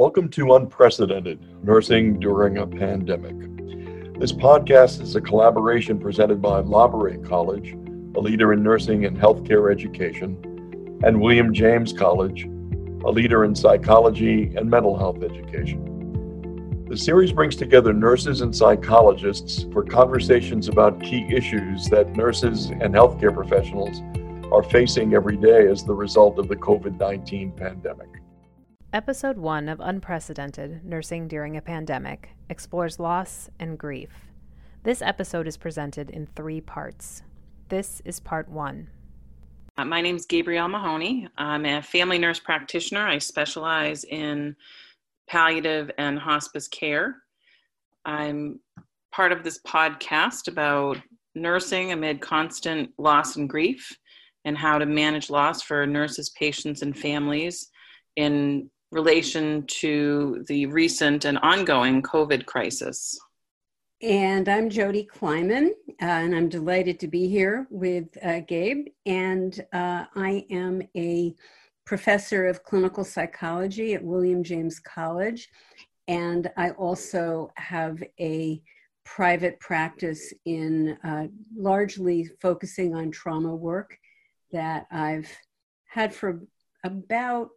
Welcome to Unprecedented Nursing During a Pandemic. This podcast is a collaboration presented by Labouré College, a leader in nursing and healthcare education, and William James College, a leader in psychology and mental health education. The series brings together nurses and psychologists for conversations about key issues that nurses and healthcare professionals are facing every day as the result of the COVID 19 pandemic. Episode 1 of Unprecedented Nursing During a Pandemic explores loss and grief. This episode is presented in three parts. This is part 1. Uh, my name is Gabrielle Mahoney. I'm a family nurse practitioner. I specialize in palliative and hospice care. I'm part of this podcast about nursing amid constant loss and grief and how to manage loss for nurses, patients, and families in relation to the recent and ongoing COVID crisis. And I'm Jodie Kliman, uh, and I'm delighted to be here with uh, Gabe. And uh, I am a professor of clinical psychology at William James College. And I also have a private practice in uh, largely focusing on trauma work that I've had for about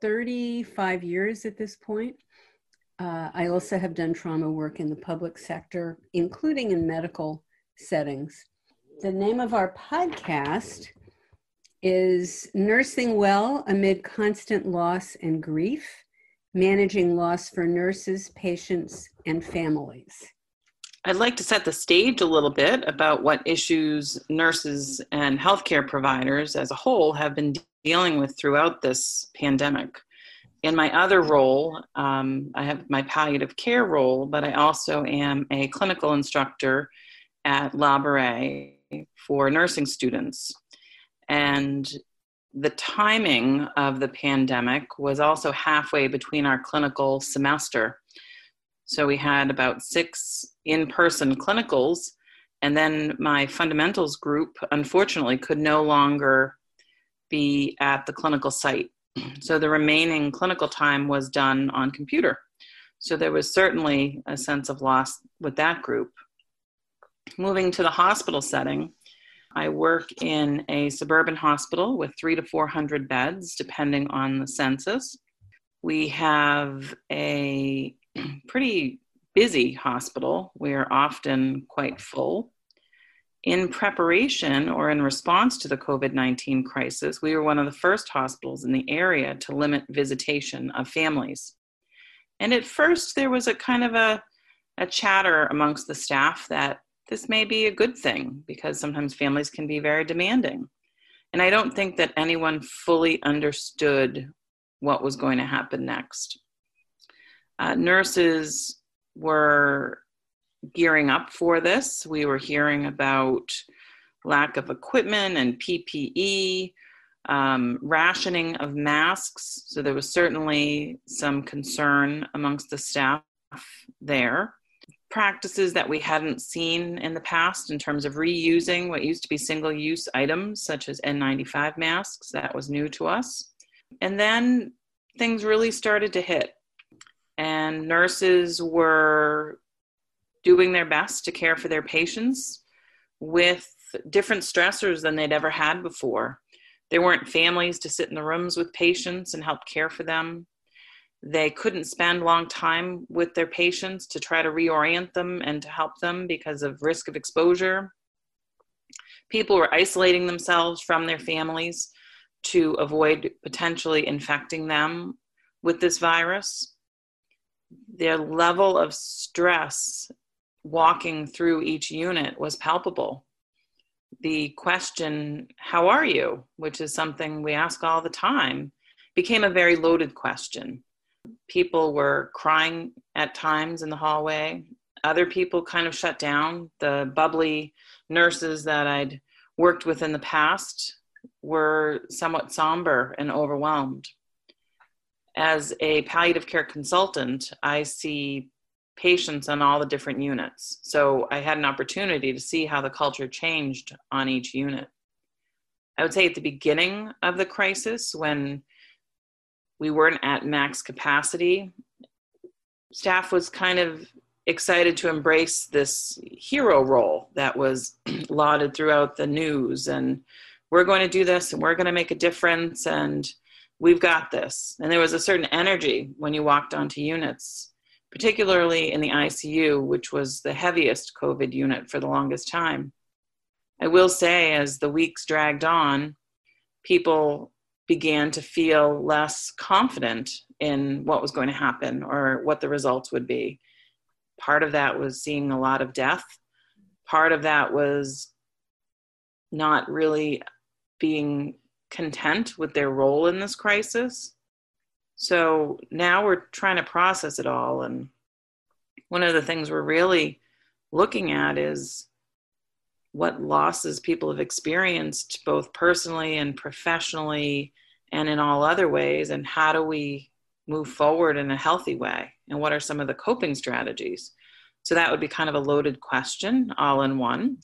35 years at this point. Uh, I also have done trauma work in the public sector, including in medical settings. The name of our podcast is Nursing Well Amid Constant Loss and Grief Managing Loss for Nurses, Patients, and Families. I'd like to set the stage a little bit about what issues nurses and healthcare providers as a whole have been dealing with throughout this pandemic. In my other role, um, I have my palliative care role, but I also am a clinical instructor at Labouré for nursing students. And the timing of the pandemic was also halfway between our clinical semester. So we had about six in person clinicals, and then my fundamentals group, unfortunately, could no longer be at the clinical site. So the remaining clinical time was done on computer. So there was certainly a sense of loss with that group. Moving to the hospital setting, I work in a suburban hospital with three to 400 beds, depending on the census. We have a pretty busy hospital. We are often quite full. In preparation or in response to the COVID 19 crisis, we were one of the first hospitals in the area to limit visitation of families. And at first, there was a kind of a, a chatter amongst the staff that this may be a good thing because sometimes families can be very demanding. And I don't think that anyone fully understood what was going to happen next uh, nurses were gearing up for this. We were hearing about lack of equipment and PPE, um, rationing of masks. So there was certainly some concern amongst the staff there. Practices that we hadn't seen in the past in terms of reusing what used to be single use items, such as N95 masks, that was new to us. And then things really started to hit and nurses were doing their best to care for their patients with different stressors than they'd ever had before. There weren't families to sit in the rooms with patients and help care for them. They couldn't spend long time with their patients to try to reorient them and to help them because of risk of exposure. People were isolating themselves from their families to avoid potentially infecting them with this virus their level of stress walking through each unit was palpable. The question, How are you? which is something we ask all the time, became a very loaded question. People were crying at times in the hallway. Other people kind of shut down. The bubbly nurses that I'd worked with in the past were somewhat somber and overwhelmed as a palliative care consultant, I see patients on all the different units. So I had an opportunity to see how the culture changed on each unit. I would say at the beginning of the crisis, when we weren't at max capacity, staff was kind of excited to embrace this hero role that was lauded throughout the news and we're going to do this and we're going to make a difference and we've got this and there was a certain energy when you walked onto units particularly in the icu which was the heaviest covid unit for the longest time i will say as the weeks dragged on people began to feel less confident in what was going to happen or what the results would be. Part of that was seeing a lot of death. Part of that was not really being content with their role in this crisis. So now we're trying to process it all. And one of the things we're really looking at is what losses people have experienced, both personally and professionally, and in all other ways, and how do we move forward in a healthy way? And what are some of the coping strategies? So that would be kind of a loaded question all in one.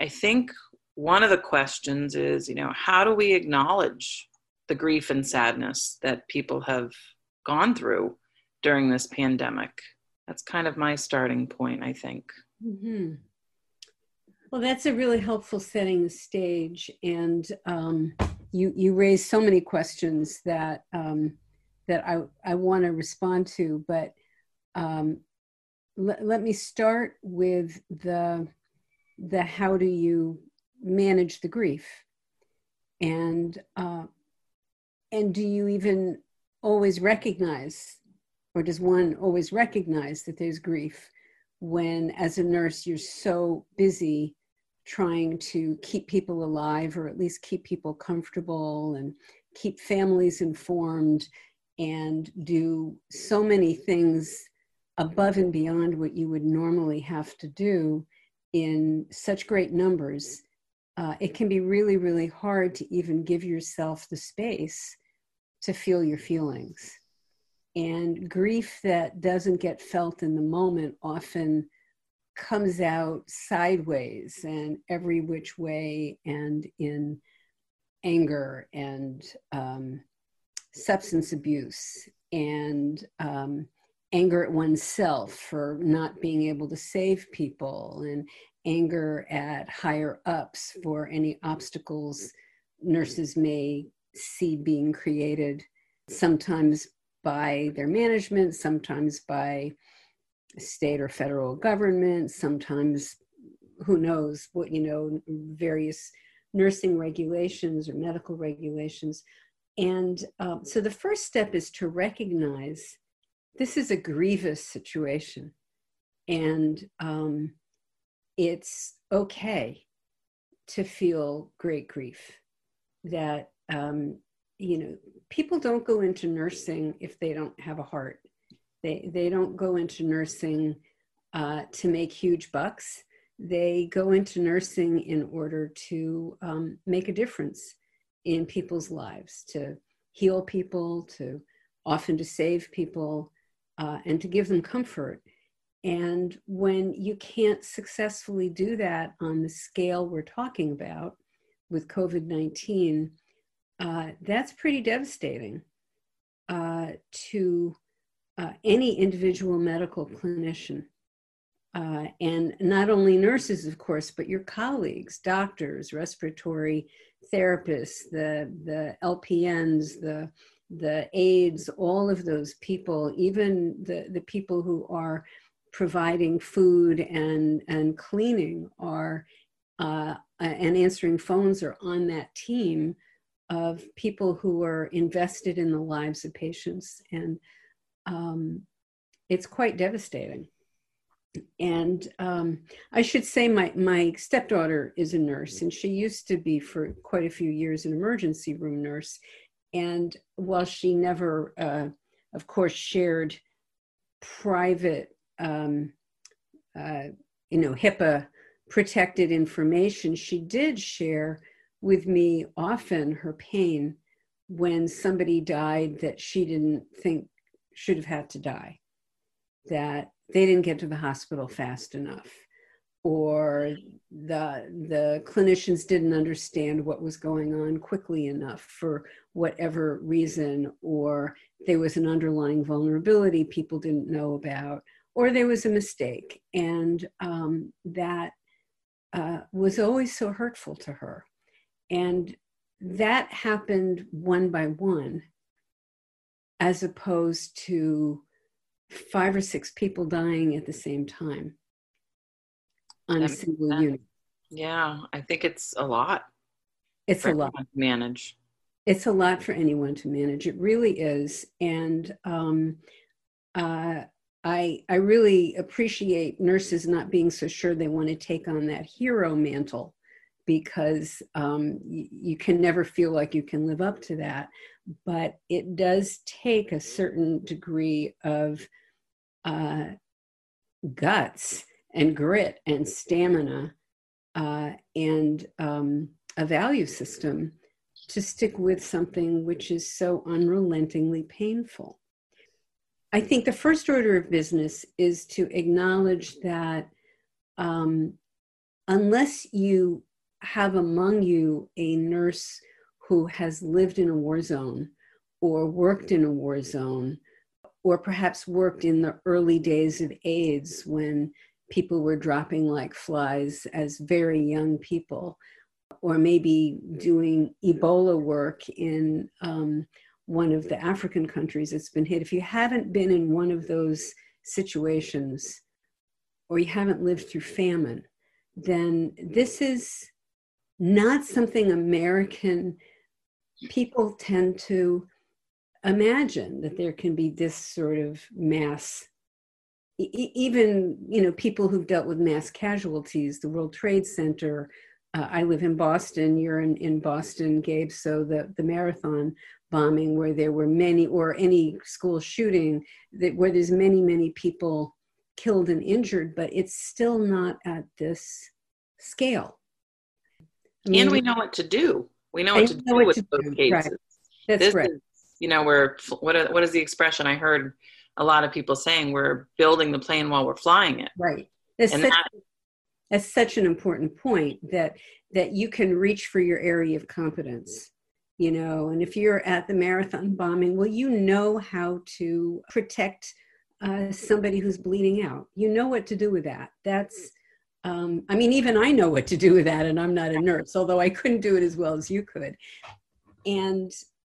I think one of the questions is, you know, how do we acknowledge the grief and sadness that people have gone through during this pandemic? That's kind of my starting point, I think. Mm-hmm. Well, that's a really helpful setting the stage, and um, you you raise so many questions that um, that I I want to respond to, but um, let, let me start with the the how do you manage the grief, and uh, and do you even always recognize, or does one always recognize that there's grief when, as a nurse, you're so busy trying to keep people alive or at least keep people comfortable and keep families informed and do so many things above and beyond what you would normally have to do in such great numbers, uh, it can be really, really hard to even give yourself the space to feel your feelings. And grief that doesn't get felt in the moment often comes out sideways and every which way and in anger and um, substance abuse and um, anger at oneself for not being able to save people and anger at higher ups for any obstacles nurses may see being created sometimes by their management sometimes by state or federal government, sometimes who knows what, you know, various nursing regulations or medical regulations. And um, so the first step is to recognize this is a grievous situation and um, it's okay to feel great grief that um, you know people don't go into nursing if they don't have a heart they, they don't go into nursing uh, to make huge bucks. They go into nursing in order to um, make a difference in people's lives, to heal people, to often to save people, uh, and to give them comfort. And when you can't successfully do that on the scale we're talking about with COVID 19, uh, that's pretty devastating uh, to uh, any individual medical clinician. Uh, and not only nurses, of course, but your colleagues, doctors, respiratory therapists, the, the LPNs, the, the aides, all of those people, even the, the people who are providing food and, and cleaning are, uh, and answering phones are on that team of people who are invested in the lives of patients. And um, it's quite devastating. And um, I should say, my, my stepdaughter is a nurse, and she used to be for quite a few years an emergency room nurse. And while she never, uh, of course, shared private, um, uh, you know, HIPAA protected information, she did share with me often her pain when somebody died that she didn't think should have had to die, that they didn't get to the hospital fast enough, or the the clinicians didn't understand what was going on quickly enough for whatever reason or there was an underlying vulnerability people didn't know about or there was a mistake. And um, that uh, was always so hurtful to her and that happened one by one as opposed to five or six people dying at the same time on that a single unit. Yeah, I think it's a lot. It's a lot to manage. It's a lot for anyone to manage. It really is, and um, uh, I I really appreciate nurses not being so sure they want to take on that hero mantle because um, you, can never feel like you can live up to that. But it does take a certain degree of uh, guts and grit and stamina uh, and um, a value system to stick with something which is so unrelentingly painful. I think the first order of business is to acknowledge that um, unless you have among you a nurse who has lived in a war zone or worked in a war zone or perhaps worked in the early days of AIDS when people were dropping like flies as very young people, or maybe doing Ebola work in um, one of the African countries that's been hit. If you haven't been in one of those situations, or you haven't lived through famine, then this is not something American people tend to imagine that there can be this sort of mass. Even you know people who've dealt with mass casualties the world trade center uh, i live in boston you're in, in boston gabe so the, the marathon bombing where there were many or any school shooting that where there's many many people killed and injured but it's still not at this scale I mean, and we know what to do we know what to know do what with to those do. cases right. that's this right is, you know we're what, what is the expression i heard a lot of people saying we're building the plane while we're flying it. Right. That's, such, that, that's such an important point that that you can reach for your area of competence. You know, and if you're at the marathon bombing, well, you know how to protect uh, somebody who's bleeding out. You know what to do with that. That's um, I mean, even I know what to do with that, and I'm not a nurse, although I couldn't do it as well as you could. And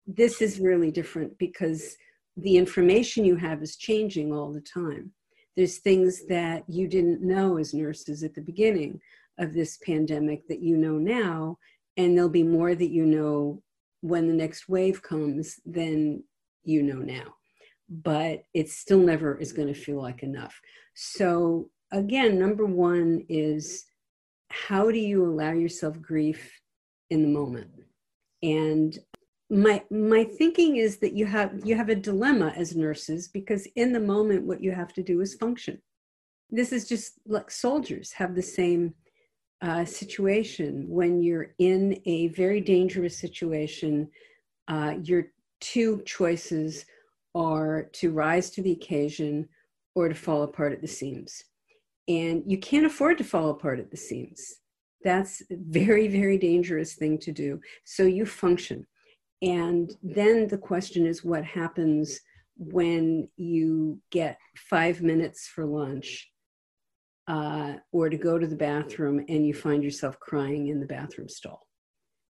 this is really different because the information you have is changing all the time. There's things that you didn't know as nurses at the beginning of this pandemic that you know now, and there'll be more that you know when the next wave comes than you know now. But it still never is going to feel like enough. So, again, number one is how do you allow yourself grief in the moment? And my my thinking is that you have you have a dilemma as nurses because in the moment what you have to do is function. This is just like soldiers have the same uh, situation. When you're in a very dangerous situation uh, your two choices are to rise to the occasion or to fall apart at the seams and you can't afford to fall apart at the seams. That's a very very dangerous thing to do. So you function. And then the question is what happens when you get five minutes for lunch uh, or to go to the bathroom and you find yourself crying in the bathroom stall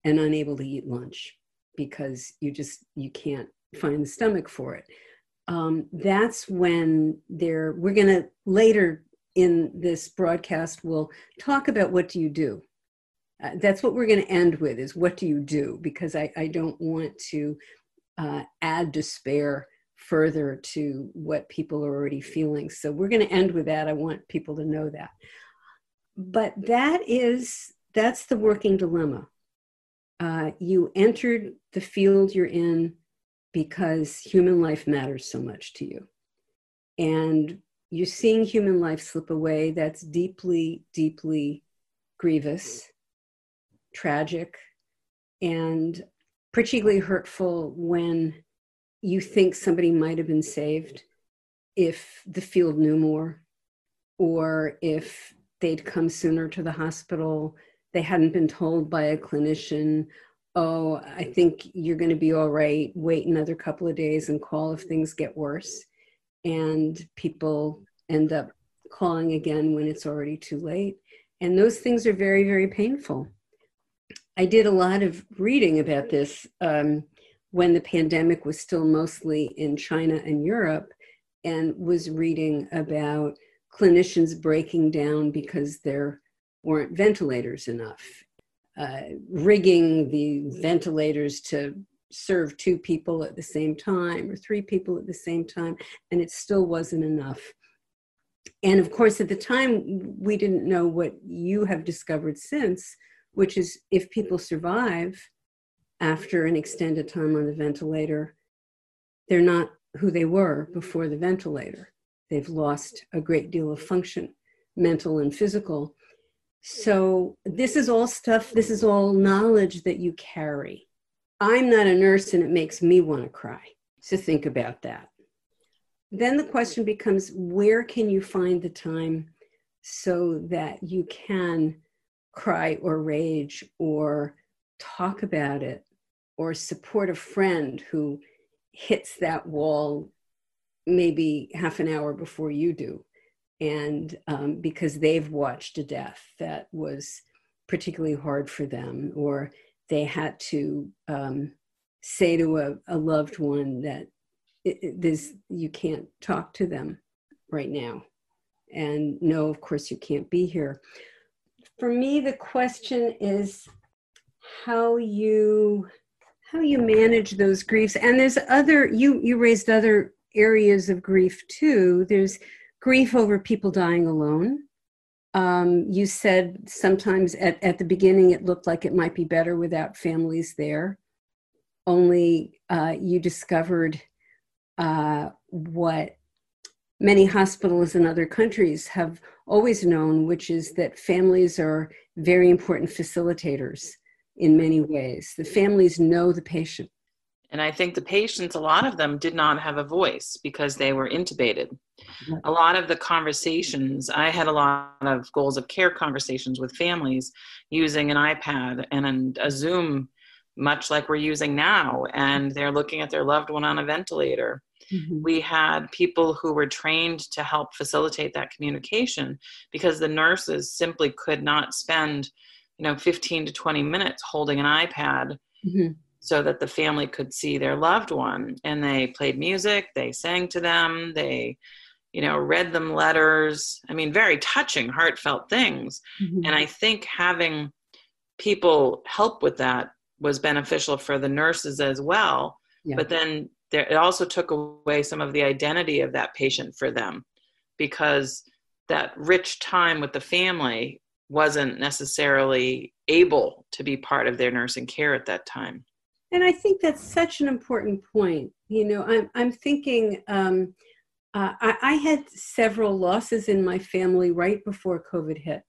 and unable to eat lunch because you just you can't find the stomach for it. Um, that's when there we're going to later in this broadcast we'll talk about what do you do. Uh, that's what we're going to end with is what do you do? Because i, I don't want to uh, add despair further to what people are already feeling. So we're going to end with that. I want people to know that. But that is that's the working dilemma. Uh, you entered the field you're in because human life matters so much to you. And you're seeing human life slip away that's deeply deeply grievous tragic and particularly hurtful when you think somebody might have been saved if the field knew more or if they'd come sooner to the hospital. They hadn't been told by a clinician, oh, I think you're going to be all right. Wait another couple of days and call if things get worse. And people end up calling again when it's already too late. And those things are very, very painful. I did a lot of reading about this um, when the pandemic was still mostly in China and Europe, and was reading about clinicians breaking down because there weren't ventilators enough, uh, rigging the ventilators to serve two people at the same time or three people at the same time, and it still wasn't enough. And of course, at the time, we didn't know what you have discovered since, which is if people survive after an extended time on the ventilator, they're not who they were before the ventilator. They've lost a great deal of function, mental and physical. So, this is all stuff, this is all knowledge that you carry. I'm not a nurse and it makes me want to cry. So, think about that. Then the question becomes where can you find the time so that you can cry or rage or talk about it or support a friend who hits that wall maybe half an hour before you do and um, because they've watched a death that was particularly hard for them or they had to um, say to a, a, loved one that it, it, this you can't talk to them right now. And no of course you can't be here. For me the question is how you how you manage those griefs. And there's other you you raised other areas of grief too. There's grief over people dying alone um, you said sometimes at, at the beginning it looked like it might be better without families there only uh, you discovered uh, what many hospitals in other countries have always known, which is that families are very important facilitators in many ways. The families know the patient. And I think the patients, a lot of them did not have a voice because they were intubated. A lot of the conversations, I had a lot of goals of care conversations with families using an iPad and a Zoom, much like we're using now, and they're looking at their loved one on a ventilator Mm-hmm. We had people who were trained to help facilitate that communication because the nurses simply could not spend, you know, 15 to 20 minutes holding an iPad mm-hmm. So that the family could see their loved one. And they played music, they sang to them, they, you know, read them letters. I mean, very touching, heartfelt things. Mm-hmm. And I think having people help with that was beneficial for the nurses as well. Yeah. But then there, it also took away some of the identity of that patient for them because that rich time with the family wasn't necessarily able to be part of their nursing care at that time. And I think that's such an important point. You know, I'm, I'm thinking, um, uh, I, I, had several losses in my family right before COVID hit.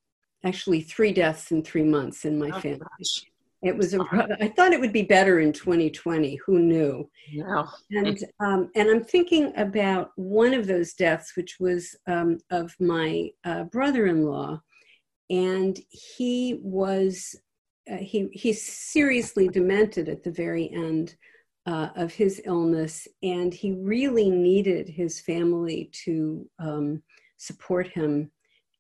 Actually, three deaths in three months in my oh, family. Gosh. It was a. I thought it would be better in 2020. Who knew? No. And um, and I'm thinking about one of those deaths, which was um, of my uh, brother-in-law, and he was uh, he he's seriously demented at the very end uh, of his illness, and he really needed his family to um, support him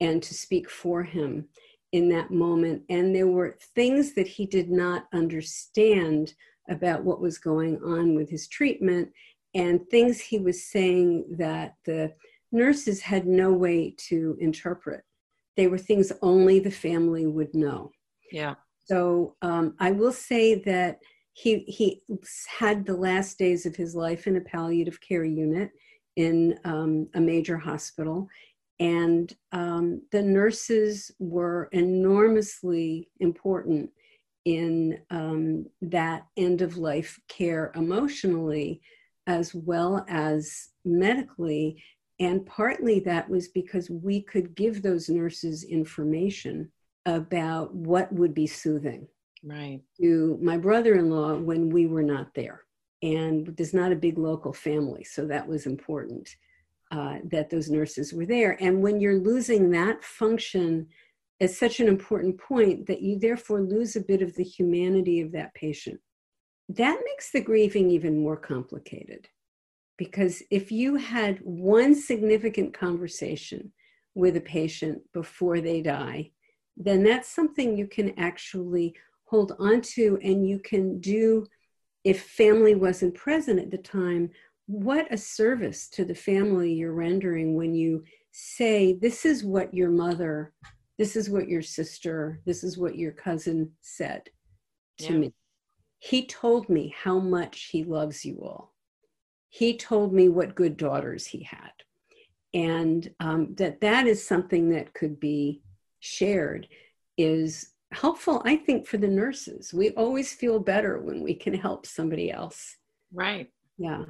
and to speak for him in that moment. And there were things that he did not understand about what was going on with his treatment, and things he was saying that the nurses had no way to interpret. They were things only the family would know. Yeah. So um, I will say that he he had the last days of his life in a palliative care unit in um, a major hospital and um, the nurses were enormously important in um, that end of life care emotionally as well as medically. And partly that was because we could give those nurses information about what would be soothing right. to my brother in law when we were not there. And there's not a big local family, so that was important uh, that those nurses were there. And when you're losing that function is such an important point that you therefore lose a bit of the humanity of that patient. That makes the grieving even more complicated because if you had one significant conversation with a patient before they die, then that's something you can actually hold on to and you can do if family wasn't present at the time. What a service to the family you're rendering when you say this is what your mother this is what your sister this is what your cousin said to yeah. me. He told me how much he loves you all. He told me what good daughters he had. And um, that that is something that could be shared is helpful i think for the nurses. We always feel better when we can help somebody else. Right. Yeah.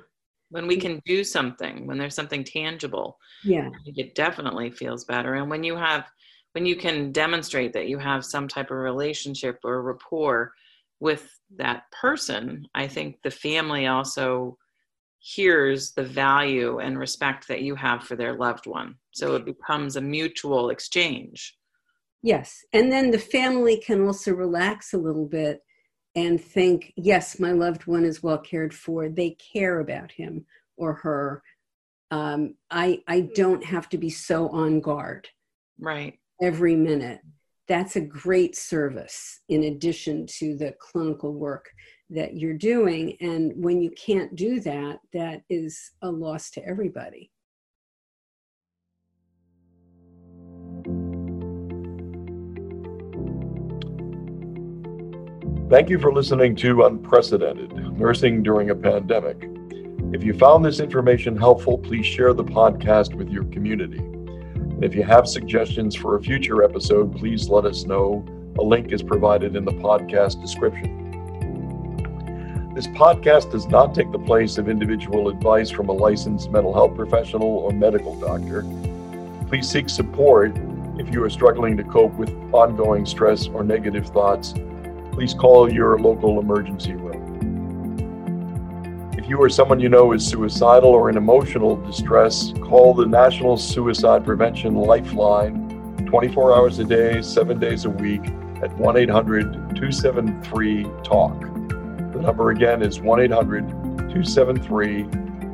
When we can do something when there's something tangible yeah. It definitely feels better. And when you have when you can demonstrate that you have some type of relationship or rapport with that person i think the family also hears the value and respect that you have for their loved one. So it becomes a mutual exchange Yes. And then the family can also relax a little bit and think, yes, my loved one is well cared for. They care about him or her. Um, I, I don't have to be so on guard. Right. Every minute. That's a great service in addition to the clinical work that you're doing. And when you can't do that, that is a loss to everybody. Thank you for listening to Unprecedented Nursing During a Pandemic. If you found this information helpful, please share the podcast with your community. And if you have suggestions for a future episode, please let us know. A link is provided in the podcast description. This podcast does not take the place of individual advice from a licensed mental health professional or medical doctor. Please seek support if you are struggling to cope with ongoing stress or negative thoughts please call your local emergency room. If you or someone you know is suicidal or in emotional distress, call the National Suicide Prevention Lifeline 24 hours a day, seven days a week at 1 800 273 TALK. The number again is 1 800 273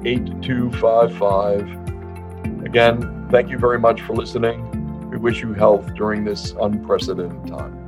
8255. Again, thank you very much for listening. We wish you health during this unprecedented time.